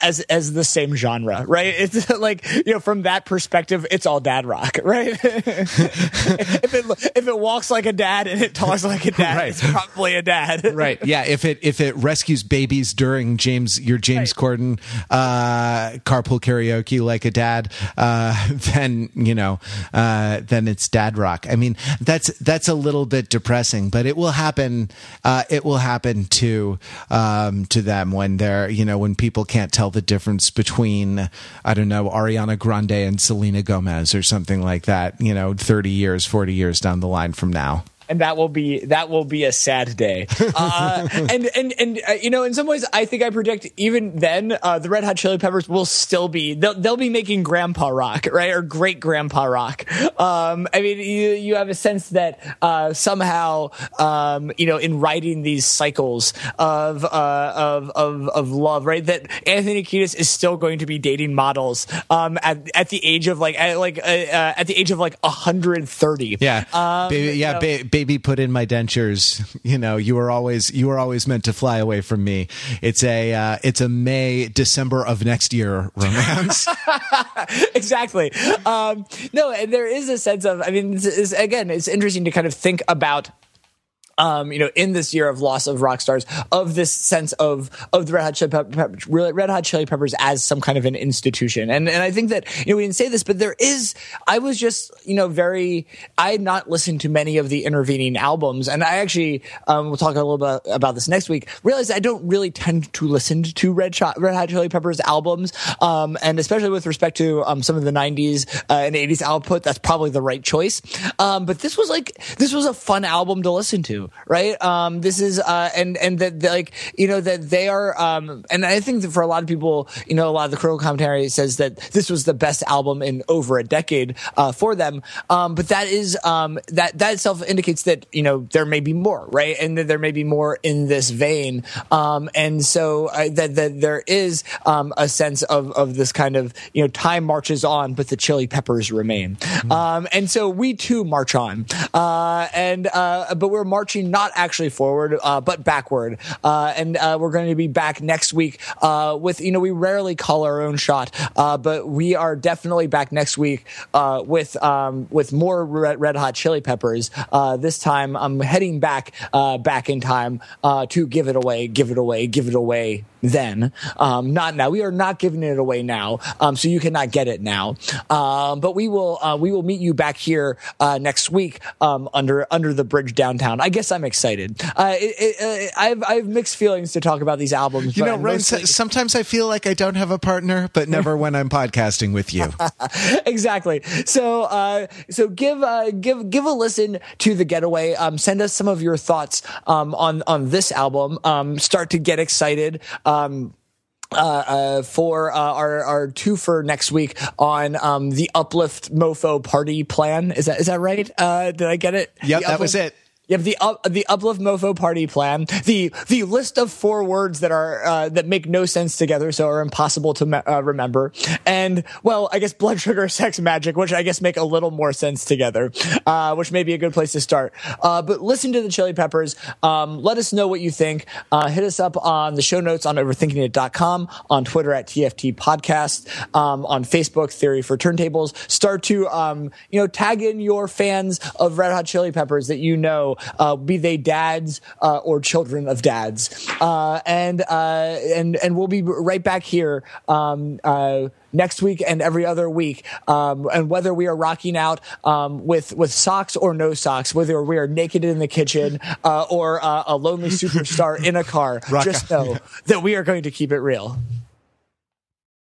as as the same genre, right? It's [LAUGHS] like you know from that perspective, it's all dad rock, [LAUGHS] right? [LAUGHS] if it if it walks like a dad and it talks like a dad, right. it's probably a dad, right? Yeah, if it if it rescues babies during James your James right. Corden uh, carpool karaoke like a dad, uh, then you know uh, then it's dad rock. I mean that's that's a little bit depressing, but it will happen. Uh, it will happen to um, to them when they're you know when people can't tell the difference between I don't know Ariana Grande and Selena Gomez or something like that. You know, thirty years, forty years down the line from now and that will be that will be a sad day. [LAUGHS] Uh, and and and uh, you know, in some ways, I think I predict even then uh, the Red Hot Chili Peppers will still be they'll, they'll be making grandpa rock, right, or great grandpa rock. Um, I mean, you you have a sense that uh, somehow, um, you know, in writing these cycles of uh, of of of love, right, that Anthony Kiedis is still going to be dating models um, at at the age of like at, like uh, at the age of like 130. Yeah, um, baby, yeah. You know, baby put in my dentures. [LAUGHS] You know you were always you were always meant to fly away from me. It's a uh, it's a may december of next year romance. [LAUGHS] Exactly. Um, no and there is a sense of i mean again it's interesting to kind of think about um, you know, in this year of loss of rock stars, of this sense of of the Red Hot Chili Peppers, Red Hot Chili Peppers as some kind of an institution, and and I think that you know we didn't say this, but there is. I was just you know very. I had not listened to many of the intervening albums, and I actually um, we'll talk a little bit about this next week. Realized I don't really tend to listen to Red, Shot, Red Hot Chili Peppers albums, um, and especially with respect to um, some of the '90s uh, and '80s output, that's probably the right choice. Um, but this was like this was a fun album to listen to right? Um, this is uh, and and that like you know that they are, um, and I think that for a lot of people, you know, a lot of the critical commentary says that this was the best album in over a decade uh, for them. Um, but that is um, that that itself indicates that you know there may be more, right? And that there may be more in this vein. Um, and so uh, that that there is um, a sense of of this kind of you know time marches on, but the Chili Peppers remain. Mm-hmm. and so we too march on, uh, and uh, but we're marching not actually forward, uh, but backward. Uh, and uh, we're going to be back next week uh, with, you know, we rarely call our own shot, uh, but we are definitely back next week uh, with um, with more red, red, Hot Chili Peppers. this time, I'm heading back back in time to give it away, give it away, give it away then, um, not now. We are not giving it away now, um, so you cannot get it now. Um, but we will we will meet you back here next week um, under under the bridge downtown. I guess I'm excited. Uh, it, it, uh, I have I have mixed feelings to talk about these albums. You know, Ryan, mostly... sometimes I feel like I don't have a partner, but never when I'm podcasting with you. [LAUGHS] exactly. So uh, so give uh, give give a listen to the Getaway. Um, send us some of your thoughts um, on on this album. Um, start to get excited um, uh, uh, for uh, our our two for next week on um, the Uplift Mofo Party Plan. Is that is that right? Uh, did I get it? Yep, that was it. You have the up, the uplift mofo party plan, the the list of four words that are uh, that make no sense together, so are impossible to me- uh, remember, and well, I guess blood sugar, [LAUGHS] sex, Magik, which I guess make a little more sense together, uh, which may be a good place to start. Uh, but listen to the Chili Peppers. Um, let us know what you think. Uh, hit us up on the show notes on overthinkingit.com, on Twitter at TFT Podcast, um, on Facebook Theory for Turntables. Start to um, you know tag in your fans of Red Hot Chili Peppers that you know uh, be they dads uh, or children of dads. Uh, and uh, and and we'll be right back here. Um, uh, next week and every other week, um, and whether we are rocking out um, with with socks or no socks, whether we are naked in the kitchen uh, or uh, a lonely [LAUGHS] superstar in a car, Rock just out. know that we are going to keep it real.